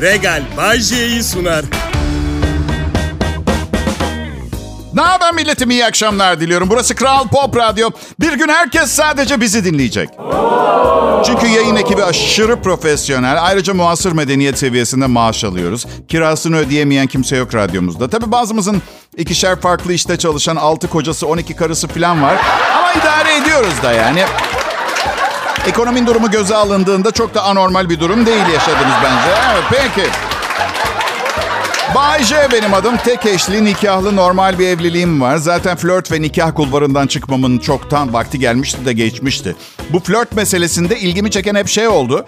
Regal Bay J'yi sunar. Ne haber milletim iyi akşamlar diliyorum. Burası Kral Pop Radyo. Bir gün herkes sadece bizi dinleyecek. Çünkü yayın ekibi aşırı profesyonel. Ayrıca muasır medeniyet seviyesinde maaş alıyoruz. Kirasını ödeyemeyen kimse yok radyomuzda. Tabii bazımızın ikişer farklı işte çalışan altı kocası, 12 karısı falan var. Ama idare ediyoruz da yani. Ekonominin durumu göze alındığında çok da anormal bir durum değil yaşadınız bence. Evet peki. Bay J benim adım. Tek eşli, nikahlı, normal bir evliliğim var. Zaten flört ve nikah kulvarından çıkmamın çoktan vakti gelmişti de geçmişti. Bu flört meselesinde ilgimi çeken hep şey oldu.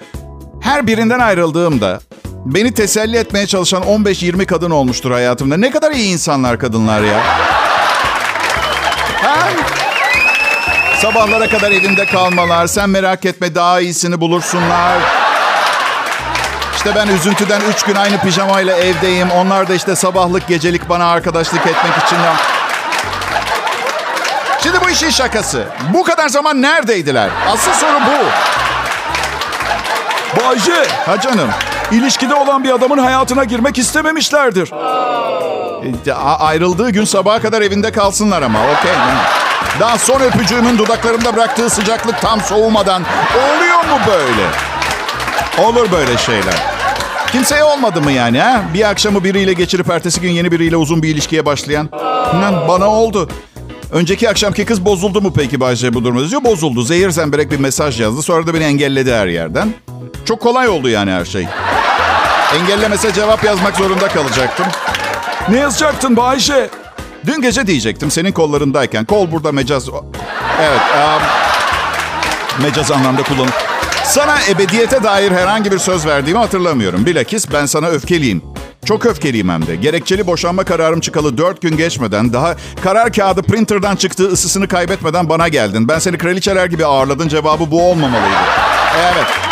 Her birinden ayrıldığımda beni teselli etmeye çalışan 15-20 kadın olmuştur hayatımda. Ne kadar iyi insanlar kadınlar ya. Sabahlara kadar evimde kalmalar, sen merak etme daha iyisini bulursunlar. İşte ben üzüntüden üç gün aynı pijamayla evdeyim. Onlar da işte sabahlık gecelik bana arkadaşlık etmek için. Şimdi bu işin şakası. Bu kadar zaman neredeydiler? Asıl soru bu. Bayce, Ha canım. ilişkide olan bir adamın hayatına girmek istememişlerdir. E, a- ayrıldığı gün sabaha kadar evinde kalsınlar ama. Okey. Daha son öpücüğümün dudaklarımda bıraktığı sıcaklık tam soğumadan. Oluyor mu böyle? Olur böyle şeyler. Kimseye olmadı mı yani ha? Bir akşamı biriyle geçirip ertesi gün yeni biriyle uzun bir ilişkiye başlayan. Bana oldu. Önceki akşamki kız bozuldu mu peki Bayce bu durumda? Diyor bozuldu. Zehir zemberek bir mesaj yazdı. Sonra da beni engelledi her yerden. Çok kolay oldu yani her şey. Engellemese cevap yazmak zorunda kalacaktım. Ne yazacaktın Bayce? Dün gece diyecektim senin kollarındayken. Kol burada mecaz... Evet. Um, mecaz anlamda kullanılır. Sana ebediyete dair herhangi bir söz verdiğimi hatırlamıyorum. Bilakis ben sana öfkeliyim. Çok öfkeliyim hem de. Gerekçeli boşanma kararım çıkalı dört gün geçmeden daha karar kağıdı printer'dan çıktığı ısısını kaybetmeden bana geldin. Ben seni kraliçeler gibi ağırladın cevabı bu olmamalıydı. Evet.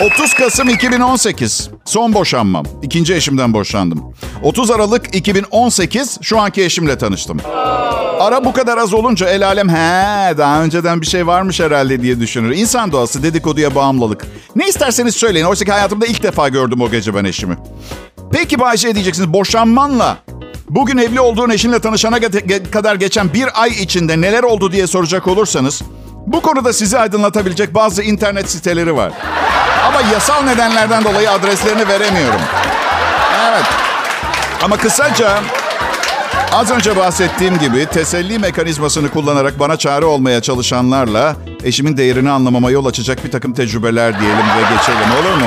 30 Kasım 2018. Son boşanmam. İkinci eşimden boşandım. 30 Aralık 2018 şu anki eşimle tanıştım. Ara bu kadar az olunca el alem he daha önceden bir şey varmış herhalde diye düşünür. İnsan doğası dedikoduya bağımlılık. Ne isterseniz söyleyin. Oysa ki hayatımda ilk defa gördüm o gece ben eşimi. Peki Bayşe diyeceksiniz boşanmanla bugün evli olduğun eşinle tanışana kadar geçen bir ay içinde neler oldu diye soracak olursanız bu konuda sizi aydınlatabilecek bazı internet siteleri var. Ama yasal nedenlerden dolayı adreslerini veremiyorum. Evet. Ama kısaca az önce bahsettiğim gibi teselli mekanizmasını kullanarak bana çare olmaya çalışanlarla eşimin değerini anlamama yol açacak bir takım tecrübeler diyelim ve geçelim olur mu?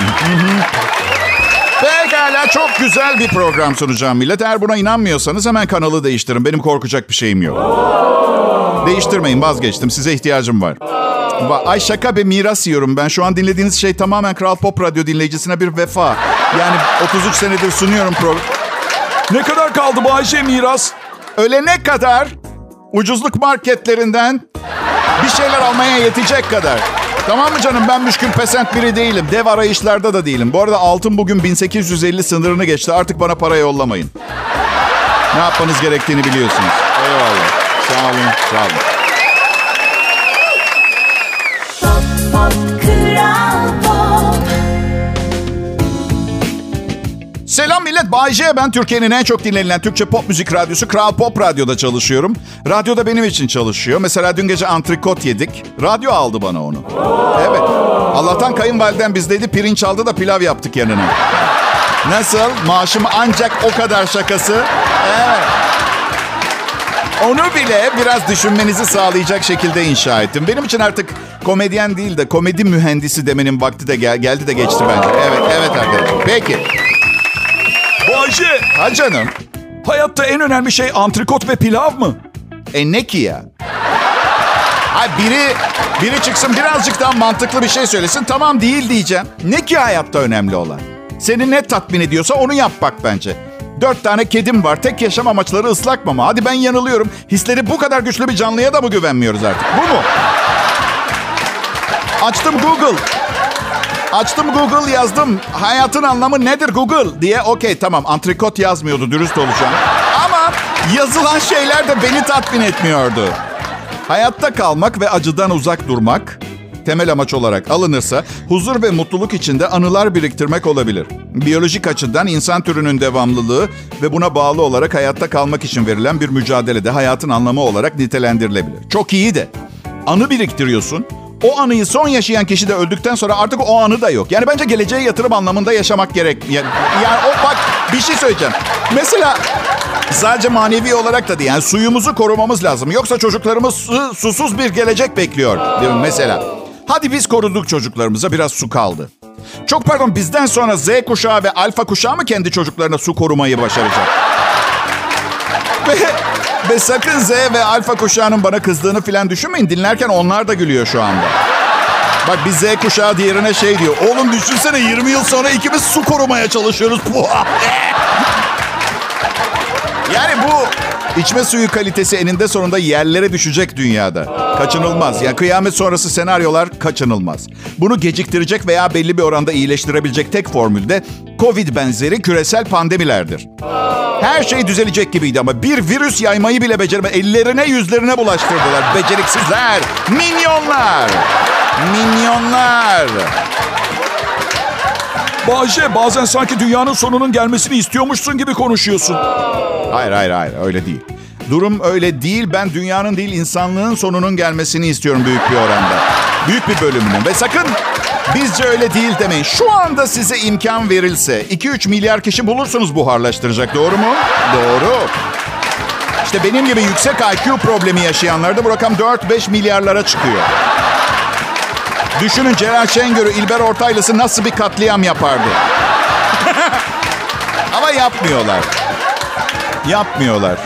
Pekala çok güzel bir program sunacağım millet. Eğer buna inanmıyorsanız hemen kanalı değiştirin. Benim korkacak bir şeyim yok. Değiştirmeyin vazgeçtim. Size ihtiyacım var. Va- Ay şaka be miras yiyorum ben. Şu an dinlediğiniz şey tamamen Kral Pop Radyo dinleyicisine bir vefa. Yani 33 senedir sunuyorum program. Ne kadar kaldı Bayce miras? Ölene kadar ucuzluk marketlerinden bir şeyler almaya yetecek kadar. Tamam mı canım ben müşkül pesent biri değilim. Dev arayışlarda da değilim. Bu arada altın bugün 1850 sınırını geçti. Artık bana para yollamayın. Ne yapmanız gerektiğini biliyorsunuz. Eyvallah. Sağ olun, sağ olun. Kral Pop Selam millet. Bay J. Ben Türkiye'nin en çok dinlenilen Türkçe pop müzik radyosu Kral Pop Radyo'da çalışıyorum. Radyo da benim için çalışıyor. Mesela dün gece antrikot yedik. Radyo aldı bana onu. Evet. Allah'tan kayınvaliden bizdeydi. Pirinç aldı da pilav yaptık yanına. Nasıl? Maaşım ancak o kadar şakası. Evet. Onu bile biraz düşünmenizi sağlayacak şekilde inşa ettim. Benim için artık komedyen değil de komedi mühendisi demenin vakti de gel- geldi de geçti bence. Evet, evet arkadaşlar. Peki. Bayce, Ha canım. hayatta en önemli şey antrikot ve pilav mı? E ne ki ya? Ha biri biri çıksın birazcık daha mantıklı bir şey söylesin. Tamam değil diyeceğim. Ne ki hayatta önemli olan? Seni ne tatmin ediyorsa onu yap bak bence. Dört tane kedim var. Tek yaşam amaçları ıslak mama. Hadi ben yanılıyorum. Hisleri bu kadar güçlü bir canlıya da mı güvenmiyoruz artık? Bu mu? Açtım Google. Açtım Google yazdım. Hayatın anlamı nedir Google diye. Okey tamam antrikot yazmıyordu dürüst olacağım. Ama yazılan şeyler de beni tatmin etmiyordu. Hayatta kalmak ve acıdan uzak durmak temel amaç olarak alınırsa huzur ve mutluluk içinde anılar biriktirmek olabilir. Biyolojik açıdan insan türünün devamlılığı ve buna bağlı olarak hayatta kalmak için verilen bir mücadelede hayatın anlamı olarak nitelendirilebilir. Çok iyi de anı biriktiriyorsun. O anıyı son yaşayan kişi de öldükten sonra artık o anı da yok. Yani bence geleceğe yatırım anlamında yaşamak gerek. Yani, yani o bak bir şey söyleyeceğim. Mesela sadece manevi olarak da değil. Yani suyumuzu korumamız lazım. Yoksa çocuklarımız su, susuz bir gelecek bekliyor. Mesela. Hadi biz koruduk çocuklarımıza biraz su kaldı. Çok pardon bizden sonra Z kuşağı ve alfa kuşağı mı kendi çocuklarına su korumayı başaracak? ve, ve sakın Z ve alfa kuşağının bana kızdığını falan düşünmeyin. Dinlerken onlar da gülüyor şu anda. Bak bir Z kuşağı diğerine şey diyor. Oğlum düşünsene 20 yıl sonra ikimiz su korumaya çalışıyoruz. yani bu içme suyu kalitesi eninde sonunda yerlere düşecek dünyada. Kaçınılmaz. Yani kıyamet sonrası senaryolar kaçınılmaz. Bunu geciktirecek veya belli bir oranda iyileştirebilecek tek formül de Covid benzeri küresel pandemilerdir. Her şey düzelecek gibiydi ama bir virüs yaymayı bile becereme. Ellerine yüzlerine bulaştırdılar. Beceriksizler. Minyonlar. Minyonlar. Bayce bazen sanki dünyanın sonunun gelmesini istiyormuşsun gibi konuşuyorsun. Hayır hayır hayır öyle değil. Durum öyle değil. Ben dünyanın değil insanlığın sonunun gelmesini istiyorum büyük bir oranda. Büyük bir bölümünün. Ve sakın bizce öyle değil demeyin. Şu anda size imkan verilse 2-3 milyar kişi bulursunuz buharlaştıracak. Doğru mu? Doğru. İşte benim gibi yüksek IQ problemi yaşayanlarda bu rakam 4-5 milyarlara çıkıyor. Düşünün Celal Şengör'ü, İlber Ortaylısı nasıl bir katliam yapardı. Ama yapmıyorlar. Yapmıyorlar.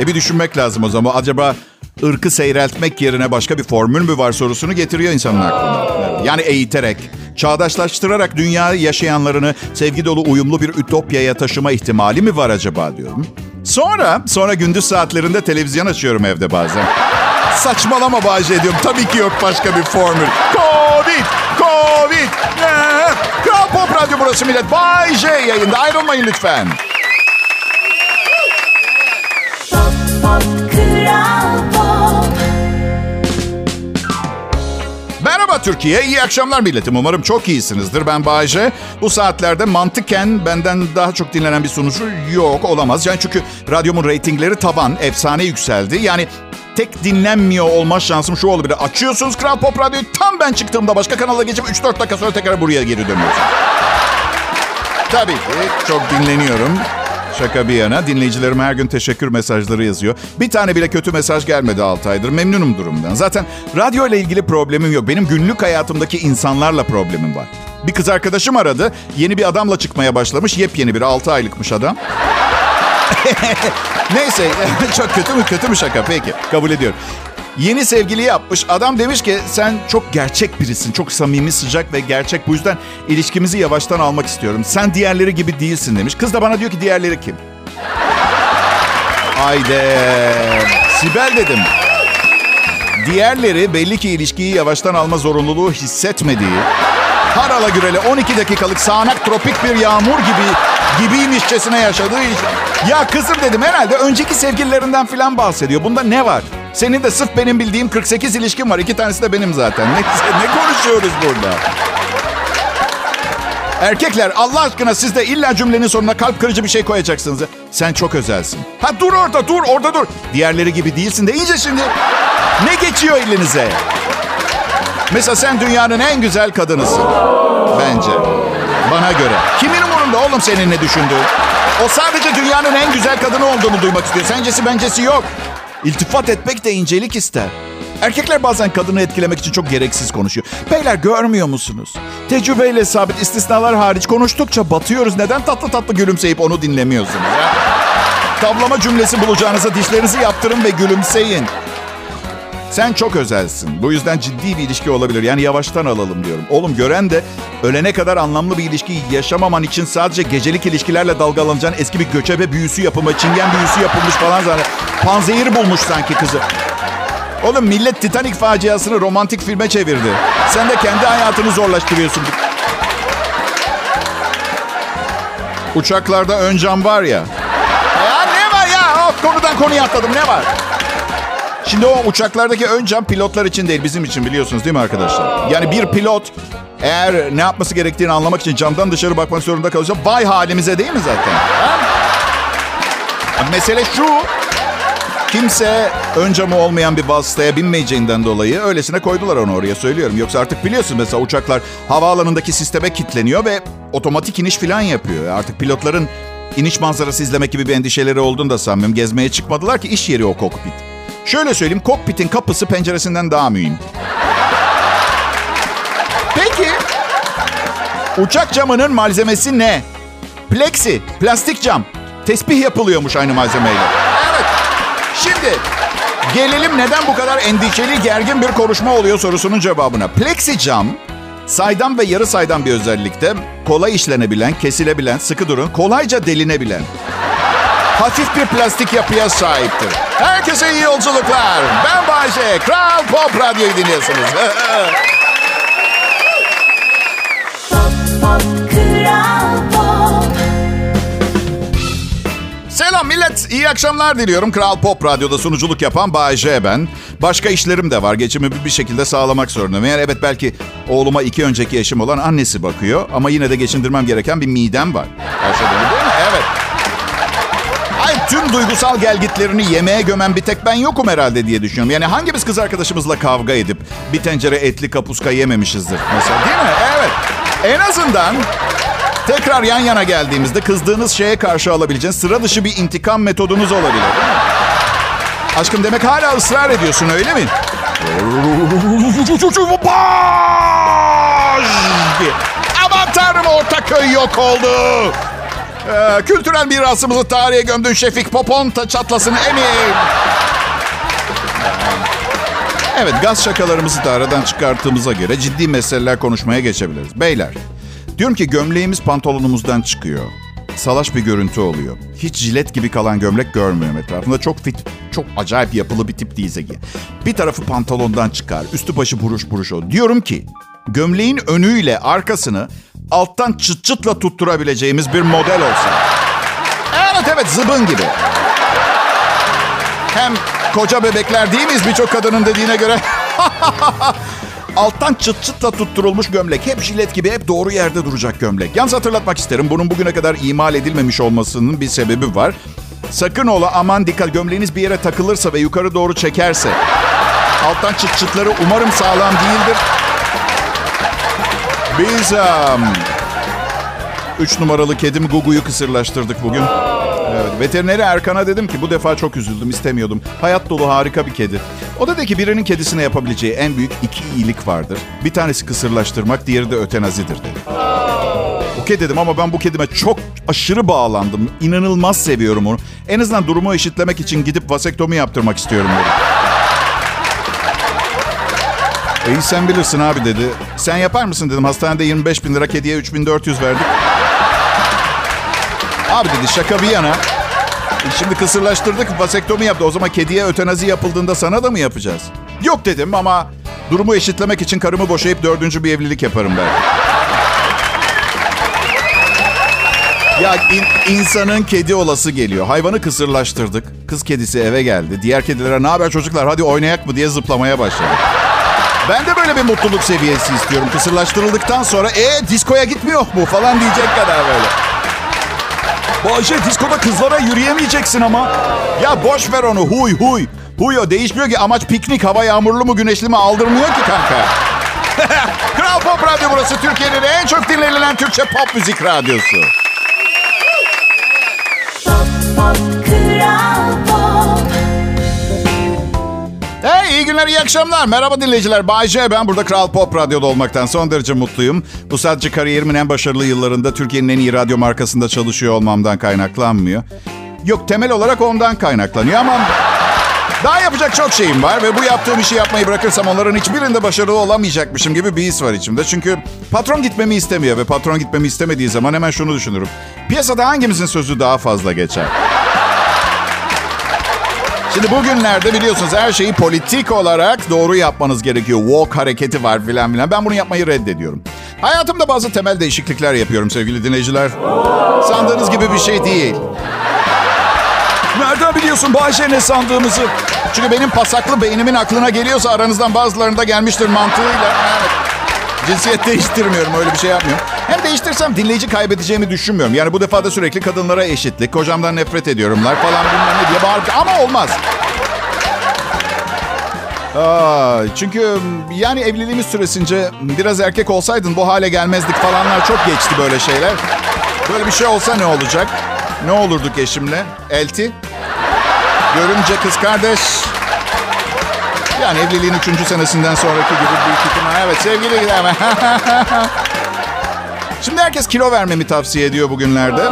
E bir düşünmek lazım o zaman. Acaba ırkı seyreltmek yerine başka bir formül mü var sorusunu getiriyor insanın aklına. Yani eğiterek, çağdaşlaştırarak dünya yaşayanlarını sevgi dolu uyumlu bir ütopyaya taşıma ihtimali mi var acaba diyorum. Sonra, sonra gündüz saatlerinde televizyon açıyorum evde bazen. Saçmalama Bahçe. Tabii ki yok başka bir formül. Covid, Covid. Ee, Kral Pop Radyo burası millet. Bay J yayında. Ayrılmayın lütfen. Pop, pop, Kral Pop. Merhaba Türkiye, iyi akşamlar milletim. Umarım çok iyisinizdir. Ben Bayece. Bu saatlerde mantıken benden daha çok dinlenen bir sunucu yok, olamaz. Yani çünkü radyomun reytingleri taban, efsane yükseldi. Yani tek dinlenmiyor olma şansım şu olabilir. Açıyorsunuz Kral Pop Radyo'yu tam ben çıktığımda başka kanala geçip 3-4 dakika sonra tekrar buraya geri dönüyorsunuz. Tabii ki çok dinleniyorum. Şaka bir yana dinleyicilerim her gün teşekkür mesajları yazıyor. Bir tane bile kötü mesaj gelmedi 6 aydır. Memnunum durumdan. Zaten radyo ile ilgili problemim yok. Benim günlük hayatımdaki insanlarla problemim var. Bir kız arkadaşım aradı. Yeni bir adamla çıkmaya başlamış. Yepyeni bir 6 aylıkmış adam. Neyse çok kötü mü kötü mü şaka peki kabul ediyorum. Yeni sevgili yapmış. Adam demiş ki sen çok gerçek birisin. Çok samimi, sıcak ve gerçek. Bu yüzden ilişkimizi yavaştan almak istiyorum. Sen diğerleri gibi değilsin demiş. Kız da bana diyor ki diğerleri kim? Haydi. Sibel dedim. Diğerleri belli ki ilişkiyi yavaştan alma zorunluluğu hissetmediği, harala gürele 12 dakikalık sağanak tropik bir yağmur gibi gibiymişçesine yaşadığı için. Ya kızım dedim herhalde önceki sevgililerinden falan bahsediyor. Bunda ne var? Senin de sırf benim bildiğim 48 ilişkin var. İki tanesi de benim zaten. Ne, ne konuşuyoruz burada? Erkekler Allah aşkına siz de illa cümlenin sonuna kalp kırıcı bir şey koyacaksınız. Sen çok özelsin. Ha dur orada dur orada dur. Diğerleri gibi değilsin de iyice şimdi. Ne geçiyor elinize? Mesela sen dünyanın en güzel kadınısın. Bence. Bana göre. Kimin umurunda oğlum senin ne düşündüğün? O sadece dünyanın en güzel kadını olduğunu duymak istiyor. Sencesi bencesi yok. İltifat etmek de incelik ister. Erkekler bazen kadını etkilemek için çok gereksiz konuşuyor. Beyler görmüyor musunuz? Tecrübeyle sabit istisnalar hariç konuştukça batıyoruz. Neden tatlı tatlı gülümseyip onu dinlemiyorsunuz? Ya? Cümlesi bulacağınıza dişlerinizi yaptırın ve gülümseyin. Sen çok özelsin. Bu yüzden ciddi bir ilişki olabilir. Yani yavaştan alalım diyorum. Oğlum gören de ölene kadar anlamlı bir ilişki yaşamaman için sadece gecelik ilişkilerle dalgalanacağın eski bir göçebe büyüsü yapımı, çingen büyüsü yapılmış falan zaten. Panzehir bulmuş sanki kızı. Oğlum millet Titanic faciasını romantik filme çevirdi. Sen de kendi hayatını zorlaştırıyorsun. Uçaklarda ön cam var ya. Ya ne var ya? Of, konudan konuya atladım ne var? Şimdi o uçaklardaki ön cam pilotlar için değil bizim için biliyorsunuz değil mi arkadaşlar? Yani bir pilot eğer ne yapması gerektiğini anlamak için camdan dışarı bakmak zorunda kalırsa vay halimize değil mi zaten? Mesele şu. Kimse ön camı olmayan bir vasıtaya binmeyeceğinden dolayı öylesine koydular onu oraya söylüyorum. Yoksa artık biliyorsun mesela uçaklar havaalanındaki sisteme kilitleniyor ve otomatik iniş falan yapıyor. Artık pilotların iniş manzarası izlemek gibi bir endişeleri olduğunu da sanmıyorum. Gezmeye çıkmadılar ki iş yeri o kokpit. Şöyle söyleyeyim kokpitin kapısı penceresinden daha mühim. Peki uçak camının malzemesi ne? Plexi, plastik cam. Tespih yapılıyormuş aynı malzemeyle. Evet. Şimdi gelelim neden bu kadar endişeli gergin bir konuşma oluyor sorusunun cevabına. Plexi cam saydam ve yarı saydam bir özellikte kolay işlenebilen, kesilebilen, sıkı durun, kolayca delinebilen hafif bir plastik yapıya sahiptir. Herkese iyi yolculuklar. Ben Bayce. Kral Pop Radyo'yu dinliyorsunuz. Selam millet. İyi akşamlar diliyorum. Kral Pop Radyo'da sunuculuk yapan Bay J ben. Başka işlerim de var. Geçimi bir şekilde sağlamak zorundayım. Yani evet belki oğluma iki önceki eşim olan annesi bakıyor. Ama yine de geçindirmem gereken bir midem var. Her şey değil mi? Evet. Tüm duygusal gelgitlerini yemeğe gömen bir tek ben yokum herhalde diye düşünüyorum. Yani hangimiz kız arkadaşımızla kavga edip bir tencere etli kapuska yememişizdir mesela değil mi? Evet. En azından tekrar yan yana geldiğimizde kızdığınız şeye karşı alabileceğiniz sıra dışı bir intikam metodunuz olabilir? Aşkım demek hala ısrar ediyorsun öyle mi? Aman tanrım Ortaköy yok oldu. Ee, kültürel mirasımızı tarihe gömdün Şefik Popon ta- çatlasın emin. Evet gaz şakalarımızı da aradan çıkarttığımıza göre ciddi meseleler konuşmaya geçebiliriz. Beyler diyorum ki gömleğimiz pantolonumuzdan çıkıyor. Salaş bir görüntü oluyor. Hiç jilet gibi kalan gömlek görmüyorum etrafında. Çok fit, çok acayip yapılı bir tip değilse ki. Bir tarafı pantolondan çıkar. Üstü başı buruş buruş o. Diyorum ki gömleğin önüyle arkasını alttan çıt çıtla tutturabileceğimiz bir model olsa. Evet evet zıbın gibi. Hem koca bebekler değil miyiz birçok kadının dediğine göre? Alttan çıt çıtla tutturulmuş gömlek. Hep jilet gibi hep doğru yerde duracak gömlek. Yalnız hatırlatmak isterim. Bunun bugüne kadar imal edilmemiş olmasının bir sebebi var. Sakın ola aman dikkat gömleğiniz bir yere takılırsa ve yukarı doğru çekerse. Alttan çıt çıtları umarım sağlam değildir. Biz um, üç numaralı kedim Gugu'yu kısırlaştırdık bugün. Evet, veterineri Erkan'a dedim ki bu defa çok üzüldüm istemiyordum. Hayat dolu harika bir kedi. O da dedi ki birinin kedisine yapabileceği en büyük iki iyilik vardır. Bir tanesi kısırlaştırmak, diğeri de ötenazidir dedi. Okey dedim ama ben bu kedime çok aşırı bağlandım. İnanılmaz seviyorum onu. En azından durumu eşitlemek için gidip vasektomi yaptırmak istiyorum dedi. İyi sen bilirsin abi dedi. Sen yapar mısın dedim. Hastanede 25 bin lira kediye 3400 verdik. Abi dedi şaka bir yana. Şimdi kısırlaştırdık vasektomi yaptı. O zaman kediye ötenazi yapıldığında sana da mı yapacağız? Yok dedim ama durumu eşitlemek için karımı boşayıp dördüncü bir evlilik yaparım ben. Ya in- insanın kedi olası geliyor. Hayvanı kısırlaştırdık. Kız kedisi eve geldi. Diğer kedilere ne haber çocuklar hadi oynayak mı diye zıplamaya başladı. Ben de böyle bir mutluluk seviyesi istiyorum. Kısırlaştırıldıktan sonra e diskoya gitmiyor mu falan diyecek kadar böyle. Bayce diskoda kızlara yürüyemeyeceksin ama. Ya boş ver onu huy huy. Huy o değişmiyor ki amaç piknik hava yağmurlu mu güneşli mi aldırmıyor ki kanka. Kral Pop Radyo burası Türkiye'nin en çok dinlenilen Türkçe pop müzik radyosu. Pop Pop Kral Hey iyi günler iyi akşamlar. Merhaba dinleyiciler. Bay J ben burada Kral Pop Radyo'da olmaktan son derece mutluyum. Bu sadece kariyerimin en başarılı yıllarında Türkiye'nin en iyi radyo markasında çalışıyor olmamdan kaynaklanmıyor. Yok temel olarak ondan kaynaklanıyor ama daha yapacak çok şeyim var ve bu yaptığım işi yapmayı bırakırsam onların hiçbirinde başarılı olamayacakmışım gibi bir his var içimde. Çünkü patron gitmemi istemiyor ve patron gitmemi istemediği zaman hemen şunu düşünürüm. Piyasada hangimizin sözü daha fazla geçer? Şimdi bugünlerde biliyorsunuz her şeyi politik olarak doğru yapmanız gerekiyor. Walk hareketi var filan filan. Ben bunu yapmayı reddediyorum. Hayatımda bazı temel değişiklikler yapıyorum sevgili dinleyiciler. Sandığınız gibi bir şey değil. Nereden biliyorsun Bayşe ne sandığımızı? Çünkü benim pasaklı beynimin aklına geliyorsa aranızdan bazılarında gelmiştir mantığıyla. Evet. Cinsiyet değiştirmiyorum öyle bir şey yapmıyorum. Hem değiştirsem dinleyici kaybedeceğimi düşünmüyorum. Yani bu defa da sürekli kadınlara eşitlik, kocamdan nefret ediyorumlar falan bilmem ne diye bağırıp ama olmaz. Aa, çünkü yani evliliğimiz süresince biraz erkek olsaydın bu hale gelmezdik falanlar çok geçti böyle şeyler. Böyle bir şey olsa ne olacak? Ne olurduk eşimle? Elti? Görümce kız kardeş. Yani evliliğin üçüncü senesinden sonraki gibi büyük ihtimal. Evet sevgili gidelim. Şimdi herkes kilo vermemi tavsiye ediyor bugünlerde.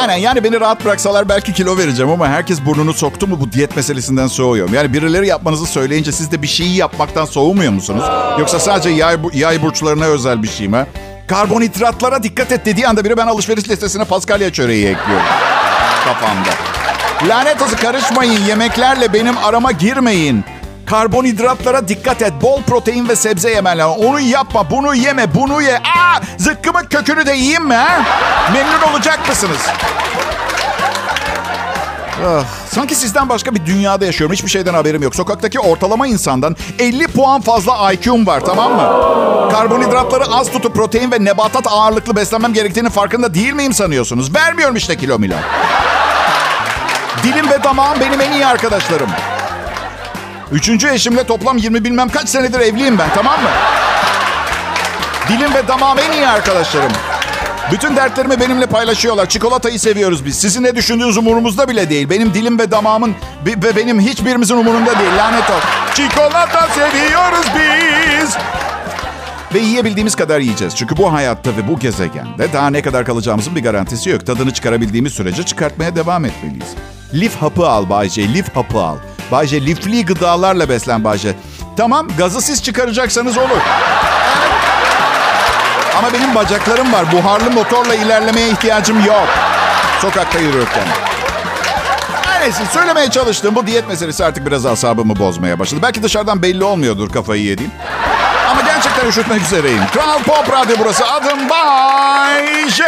Aynen yani beni rahat bıraksalar belki kilo vereceğim ama herkes burnunu soktu mu bu diyet meselesinden soğuyorum. Yani birileri yapmanızı söyleyince siz de bir şeyi yapmaktan soğumuyor musunuz? Yoksa sadece yay, yay burçlarına özel bir şey mi? Karbonhidratlara dikkat et dediği anda biri ben alışveriş listesine paskalya çöreği ekliyorum. Kafamda. Lanet olsun karışmayın. Yemeklerle benim arama girmeyin. Karbonhidratlara dikkat et. Bol protein ve sebze yemen lazım. Onu yapma, bunu yeme, bunu ye. Aa, zıkkımın kökünü de yiyeyim mi ha? Memnun olacak mısınız? Ah, sanki sizden başka bir dünyada yaşıyorum. Hiçbir şeyden haberim yok. Sokaktaki ortalama insandan 50 puan fazla IQ'm var tamam mı? Karbonhidratları az tutup protein ve nebatat ağırlıklı beslenmem gerektiğinin farkında değil miyim sanıyorsunuz? Vermiyorum işte kilo milo. Dilim ve damağım benim en iyi arkadaşlarım. Üçüncü eşimle toplam 20 bilmem kaç senedir evliyim ben tamam mı? Dilim ve damağım en iyi arkadaşlarım. Bütün dertlerimi benimle paylaşıyorlar. Çikolatayı seviyoruz biz. Sizin ne düşündüğünüz umurumuzda bile değil. Benim dilim ve damağımın ve benim hiçbirimizin umurunda değil. Lanet ol. Çikolata seviyoruz biz. Ve yiyebildiğimiz kadar yiyeceğiz. Çünkü bu hayatta ve bu gezegende daha ne kadar kalacağımızın bir garantisi yok. Tadını çıkarabildiğimiz sürece çıkartmaya devam etmeliyiz. Lif hapı al Bayce, lif hapı al. Bayce lifli gıdalarla beslen Bayce. Tamam gazı siz çıkaracaksanız olur. Ama benim bacaklarım var. Buharlı motorla ilerlemeye ihtiyacım yok. Sokakta yürürken. Neyse söylemeye çalıştığım bu diyet meselesi artık biraz asabımı bozmaya başladı. Belki dışarıdan belli olmuyordur kafayı yediğim. Ama gerçekten üşütmek üzereyim. Kral Pop Radyo burası. Adım Bay J.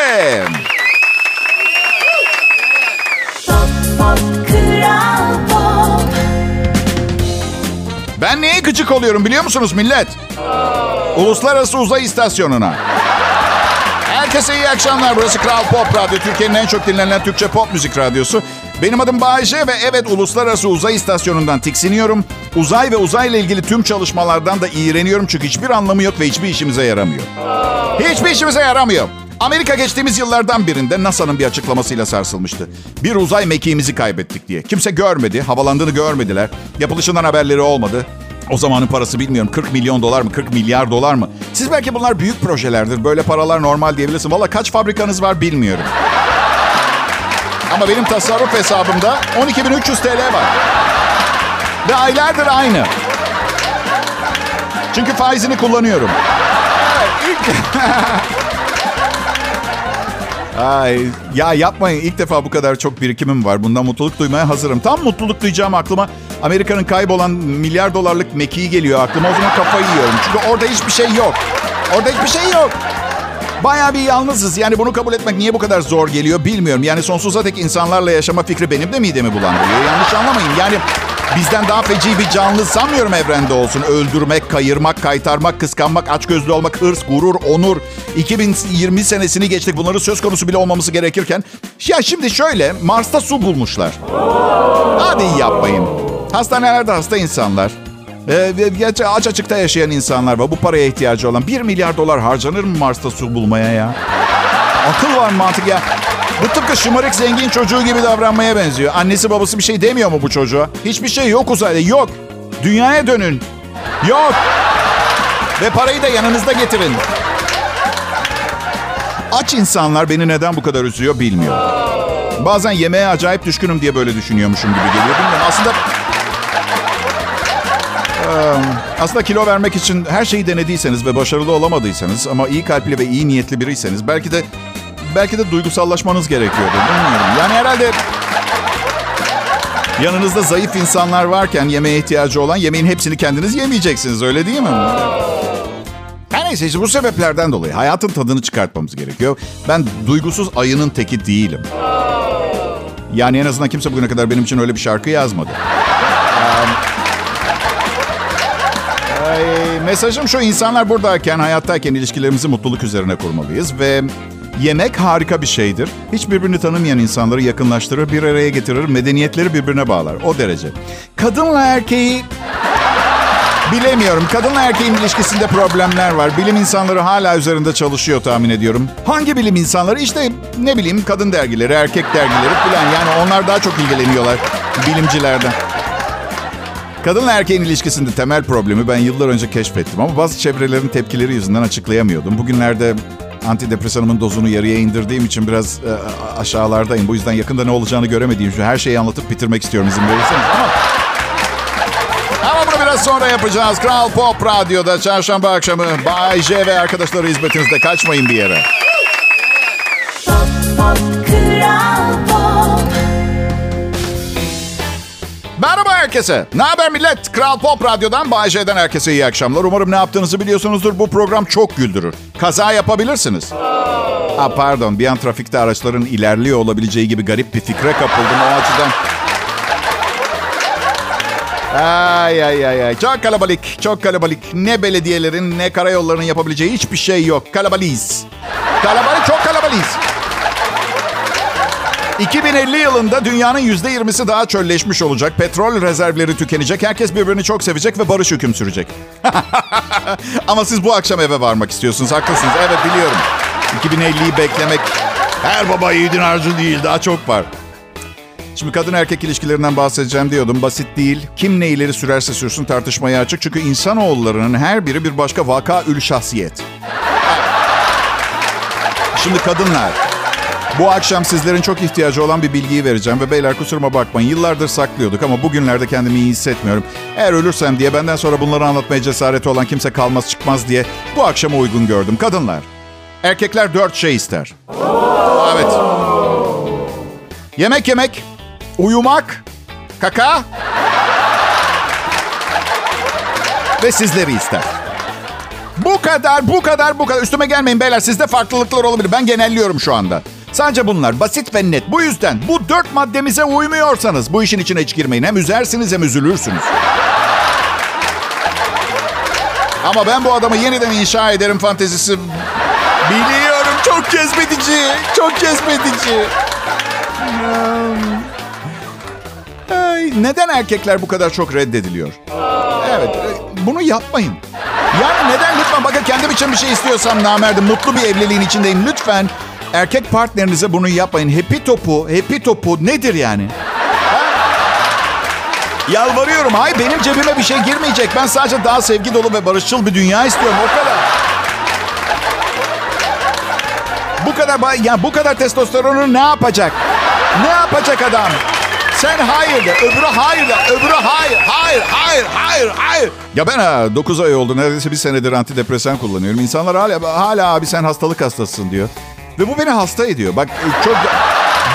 Ben neye gıcık oluyorum biliyor musunuz millet? Uluslararası Uzay İstasyonu'na. Herkese iyi akşamlar. Burası Kral Pop Radyo. Türkiye'nin en çok dinlenen Türkçe pop müzik radyosu. Benim adım Bayece ve evet Uluslararası Uzay İstasyonu'ndan tiksiniyorum. Uzay ve uzayla ilgili tüm çalışmalardan da iğreniyorum çünkü hiçbir anlamı yok ve hiçbir işimize yaramıyor. Hiçbir işimize yaramıyor. Amerika geçtiğimiz yıllardan birinde NASA'nın bir açıklamasıyla sarsılmıştı. Bir uzay mekiğimizi kaybettik diye. Kimse görmedi, havalandığını görmediler. Yapılışından haberleri olmadı. O zamanın parası bilmiyorum 40 milyon dolar mı 40 milyar dolar mı? Siz belki bunlar büyük projelerdir. Böyle paralar normal diyebilirsin. Valla kaç fabrikanız var bilmiyorum. Ama benim tasarruf hesabımda 12.300 TL var. Ve aylardır aynı. Çünkü faizini kullanıyorum. Ay, ya yapmayın. İlk defa bu kadar çok birikimim var. Bundan mutluluk duymaya hazırım. Tam mutluluk duyacağım aklıma Amerika'nın kaybolan milyar dolarlık mekiği geliyor aklıma. O zaman kafayı yiyorum. Çünkü orada hiçbir şey yok. Orada hiçbir şey yok. Bayağı bir yalnızız. Yani bunu kabul etmek niye bu kadar zor geliyor bilmiyorum. Yani sonsuza dek insanlarla yaşama fikri benim de midemi bulandırıyor. Yanlış anlamayın. Yani bizden daha feci bir canlı sanmıyorum evrende olsun. Öldürmek, kayırmak, kaytarmak, kıskanmak, açgözlü olmak, hırs, gurur, onur. 2020 senesini geçtik. Bunları söz konusu bile olmaması gerekirken. Ya şimdi şöyle Mars'ta su bulmuşlar. Hadi yapmayın. Hastanelerde hasta insanlar. Ee, aç açıkta yaşayan insanlar var. Bu paraya ihtiyacı olan. 1 milyar dolar harcanır mı Mars'ta su bulmaya ya? Akıl var mantık ya. Bu tıpkı şımarık zengin çocuğu gibi davranmaya benziyor. Annesi babası bir şey demiyor mu bu çocuğa? Hiçbir şey yok uzayda. Yok. Dünyaya dönün. Yok. Ve parayı da yanınızda getirin. Aç insanlar beni neden bu kadar üzüyor bilmiyorum. Bazen yemeğe acayip düşkünüm diye böyle düşünüyormuşum gibi geliyor. Bilmiyorum. Aslında aslında kilo vermek için her şeyi denediyseniz ve başarılı olamadıysanız ama iyi kalpli ve iyi niyetli biriyseniz belki de belki de duygusallaşmanız gerekiyordu. Bilmiyorum. Yani herhalde yanınızda zayıf insanlar varken yemeğe ihtiyacı olan yemeğin hepsini kendiniz yemeyeceksiniz öyle değil mi? Her neyse işte bu sebeplerden dolayı hayatın tadını çıkartmamız gerekiyor. Ben duygusuz ayının teki değilim. Yani en azından kimse bugüne kadar benim için öyle bir şarkı yazmadı. Ay, mesajım şu insanlar buradayken, hayattayken ilişkilerimizi mutluluk üzerine kurmalıyız ve yemek harika bir şeydir. Hiç birbirini tanımayan insanları yakınlaştırır, bir araya getirir, medeniyetleri birbirine bağlar. O derece. Kadınla erkeği Bilemiyorum. Kadınla erkeğin ilişkisinde problemler var. Bilim insanları hala üzerinde çalışıyor tahmin ediyorum. Hangi bilim insanları? İşte ne bileyim kadın dergileri, erkek dergileri falan. Yani onlar daha çok ilgileniyorlar bilimcilerden. Kadınla erkeğin ilişkisinde temel problemi ben yıllar önce keşfettim ama bazı çevrelerin tepkileri yüzünden açıklayamıyordum. Bugünlerde antidepresanımın dozunu yarıya indirdiğim için biraz e, aşağılardayım. Bu yüzden yakında ne olacağını göremediğim için her şeyi anlatıp bitirmek istiyorum izin verirseniz. Ama ama bunu biraz sonra yapacağız. Kral Pop Radyo'da çarşamba akşamı Bay J ve arkadaşları hizmetinizde. Kaçmayın bir yere. Pop, pop, Kral herkese. Ne haber millet? Kral Pop Radyo'dan Bay J'den herkese iyi akşamlar. Umarım ne yaptığınızı biliyorsunuzdur. Bu program çok güldürür. Kaza yapabilirsiniz. Ha pardon bir an trafikte araçların ilerliyor olabileceği gibi garip bir fikre kapıldım o açıdan. Ay ay ay ay. Çok kalabalık, çok kalabalık. Ne belediyelerin ne karayollarının yapabileceği hiçbir şey yok. Kalabalıyız. Kalabalık, çok kalabalıyız. 2050 yılında dünyanın %20'si daha çölleşmiş olacak. Petrol rezervleri tükenecek. Herkes birbirini çok sevecek ve barış hüküm sürecek. Ama siz bu akşam eve varmak istiyorsunuz. Haklısınız. Evet biliyorum. 2050'yi beklemek her baba yiğidin harcı değil. Daha çok var. Şimdi kadın erkek ilişkilerinden bahsedeceğim diyordum. Basit değil. Kim ne ileri sürerse sürsün tartışmaya açık. Çünkü insanoğullarının her biri bir başka vaka ül şahsiyet. Şimdi kadınlar. Bu akşam sizlerin çok ihtiyacı olan bir bilgiyi vereceğim. Ve beyler kusuruma bakmayın. Yıllardır saklıyorduk ama bugünlerde kendimi iyi hissetmiyorum. Eğer ölürsem diye benden sonra bunları anlatmaya cesareti olan kimse kalmaz çıkmaz diye bu akşama uygun gördüm. Kadınlar. Erkekler dört şey ister. Evet. Yemek yemek, uyumak, kaka ve sizleri ister. Bu kadar, bu kadar, bu kadar. Üstüme gelmeyin beyler. Sizde farklılıklar olabilir. Ben genelliyorum şu anda. Sadece bunlar. Basit ve net. Bu yüzden bu dört maddemize uymuyorsanız bu işin içine hiç girmeyin. Hem üzersiniz hem üzülürsünüz. Ama ben bu adamı yeniden inşa ederim fantezisi. Biliyorum. Çok cezbedici. Çok cezbedici. Ay, neden erkekler bu kadar çok reddediliyor? Evet, e, bunu yapmayın. Yani neden lütfen bakın kendim için bir şey istiyorsam namerdim. Mutlu bir evliliğin içindeyim. Lütfen erkek partnerinize bunu yapmayın. Happy topu, happy topu nedir yani? Yalvarıyorum. Hay benim cebime bir şey girmeyecek. Ben sadece daha sevgi dolu ve barışçıl bir dünya istiyorum. O kadar. Bu kadar ya bu kadar testosteronu ne yapacak? Ne yapacak adam? Sen hayır de, öbürü hayır de, öbürü hayır, hayır, hayır, hayır, hayır. Ya ben ha 9 ay oldu, neredeyse bir senedir antidepresan kullanıyorum. İnsanlar hala, hala abi sen hastalık hastasısın diyor. Ve bu beni hasta ediyor. Bak e, çok...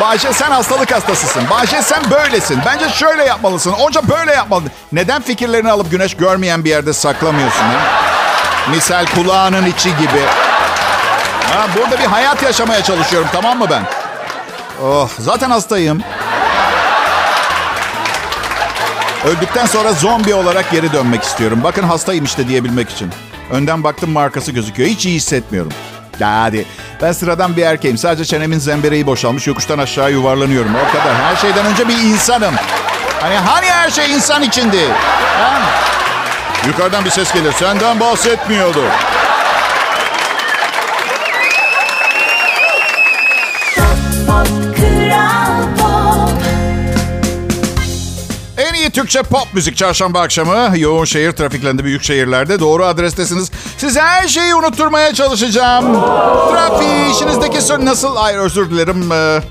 Bahçe sen hastalık hastasısın. Bahçe sen böylesin. Bence şöyle yapmalısın. Onca böyle yapmalısın. Neden fikirlerini alıp güneş görmeyen bir yerde saklamıyorsun? Ha? Misal kulağının içi gibi. Ha, burada bir hayat yaşamaya çalışıyorum tamam mı ben? Oh, zaten hastayım. Öldükten sonra zombi olarak geri dönmek istiyorum. Bakın hastayım işte diyebilmek için. Önden baktım markası gözüküyor. Hiç iyi hissetmiyorum. Hadi. Ben sıradan bir erkeğim. Sadece çenemin zembereği boşalmış. Yokuştan aşağı yuvarlanıyorum. O kadar. Her şeyden önce bir insanım. Hani hani her şey insan içindi? Ha? Yukarıdan bir ses gelir. Senden bahsetmiyordu. Türkçe pop müzik çarşamba akşamı. Yoğun şehir trafiklerinde büyük şehirlerde doğru adrestesiniz. Size her şeyi unutturmaya çalışacağım. Trafiği, işinizdeki sorun nasıl? Ay özür dilerim. Ee,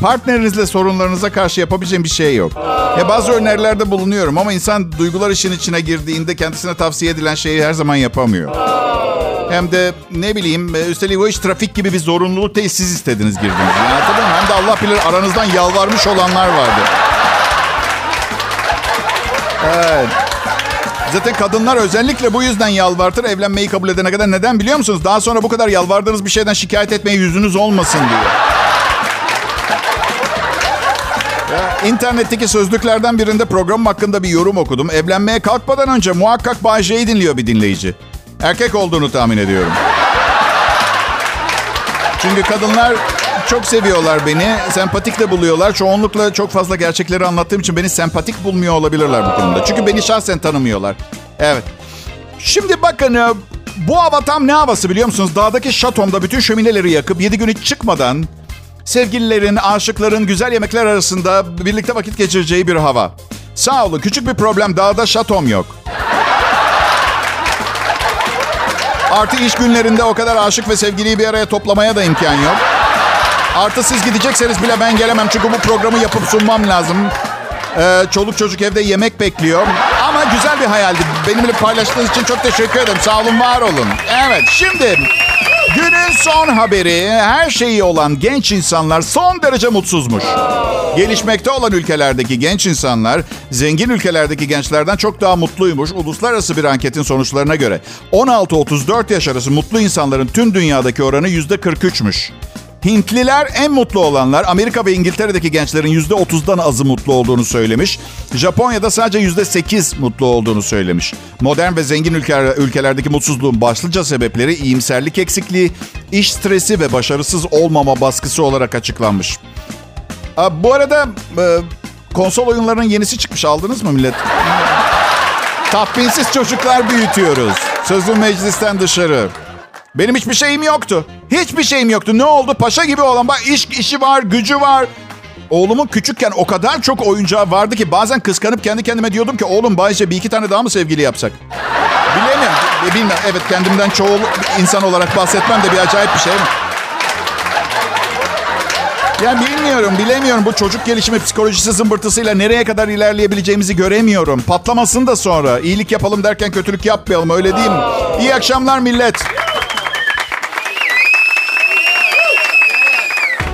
Partnerinizle sorunlarınıza karşı yapabileceğim bir şey yok. Ya bazı önerilerde bulunuyorum ama insan duygular işin içine girdiğinde kendisine tavsiye edilen şeyi her zaman yapamıyor. Hem de ne bileyim e, üstelik o iş trafik gibi bir zorunluluk değil siz istediniz girdiniz. Yani? Hem de Allah bilir aranızdan yalvarmış olanlar vardı. Evet. Zaten kadınlar özellikle bu yüzden yalvartır evlenmeyi kabul edene kadar. Neden biliyor musunuz? Daha sonra bu kadar yalvardığınız bir şeyden şikayet etmeye yüzünüz olmasın diye. İnternetteki sözlüklerden birinde programım hakkında bir yorum okudum. Evlenmeye kalkmadan önce muhakkak Bay dinliyor bir dinleyici. Erkek olduğunu tahmin ediyorum. Çünkü kadınlar çok seviyorlar beni. Sempatik de buluyorlar. Çoğunlukla çok fazla gerçekleri anlattığım için beni sempatik bulmuyor olabilirler bu konuda. Çünkü beni şahsen tanımıyorlar. Evet. Şimdi bakın e, bu hava tam ne havası biliyor musunuz? Dağdaki şatomda bütün şömineleri yakıp 7 gün hiç çıkmadan sevgililerin, aşıkların güzel yemekler arasında birlikte vakit geçireceği bir hava. Sağ olun küçük bir problem dağda şatom yok. Artı iş günlerinde o kadar aşık ve sevgiliyi bir araya toplamaya da imkan yok. Artı siz gidecekseniz bile ben gelemem çünkü bu programı yapıp sunmam lazım. Ee, çoluk çocuk evde yemek bekliyor. Ama güzel bir hayaldi. Benimle paylaştığınız için çok teşekkür ederim. Sağ olun, var olun. Evet, şimdi günün son haberi. Her şeyi olan genç insanlar son derece mutsuzmuş. Gelişmekte olan ülkelerdeki genç insanlar zengin ülkelerdeki gençlerden çok daha mutluymuş. Uluslararası bir anketin sonuçlarına göre 16-34 yaş arası mutlu insanların tüm dünyadaki oranı %43'müş. Hintliler en mutlu olanlar Amerika ve İngiltere'deki gençlerin %30'dan azı mutlu olduğunu söylemiş. Japonya'da sadece %8 mutlu olduğunu söylemiş. Modern ve zengin ülkeler, ülkelerdeki mutsuzluğun başlıca sebepleri iyimserlik eksikliği, iş stresi ve başarısız olmama baskısı olarak açıklanmış. Aa, bu arada e, konsol oyunlarının yenisi çıkmış aldınız mı millet? Tahminsiz çocuklar büyütüyoruz. Sözüm meclisten dışarı. Benim hiçbir şeyim yoktu. Hiçbir şeyim yoktu. Ne oldu? Paşa gibi olan bak iş işi var, gücü var. Oğlumun küçükken o kadar çok oyuncağı vardı ki bazen kıskanıp kendi kendime diyordum ki oğlum Bayce bir iki tane daha mı sevgili yapsak? Bilemiyorum. E, Bilmem. Evet kendimden çoğu insan olarak bahsetmem de bir acayip bir şey? Yani bilmiyorum, bilemiyorum. Bu çocuk gelişimi psikolojisi zımbırtısıyla nereye kadar ilerleyebileceğimizi göremiyorum. Patlamasın da sonra. İyilik yapalım derken kötülük yapmayalım öyle değil mi? İyi akşamlar millet.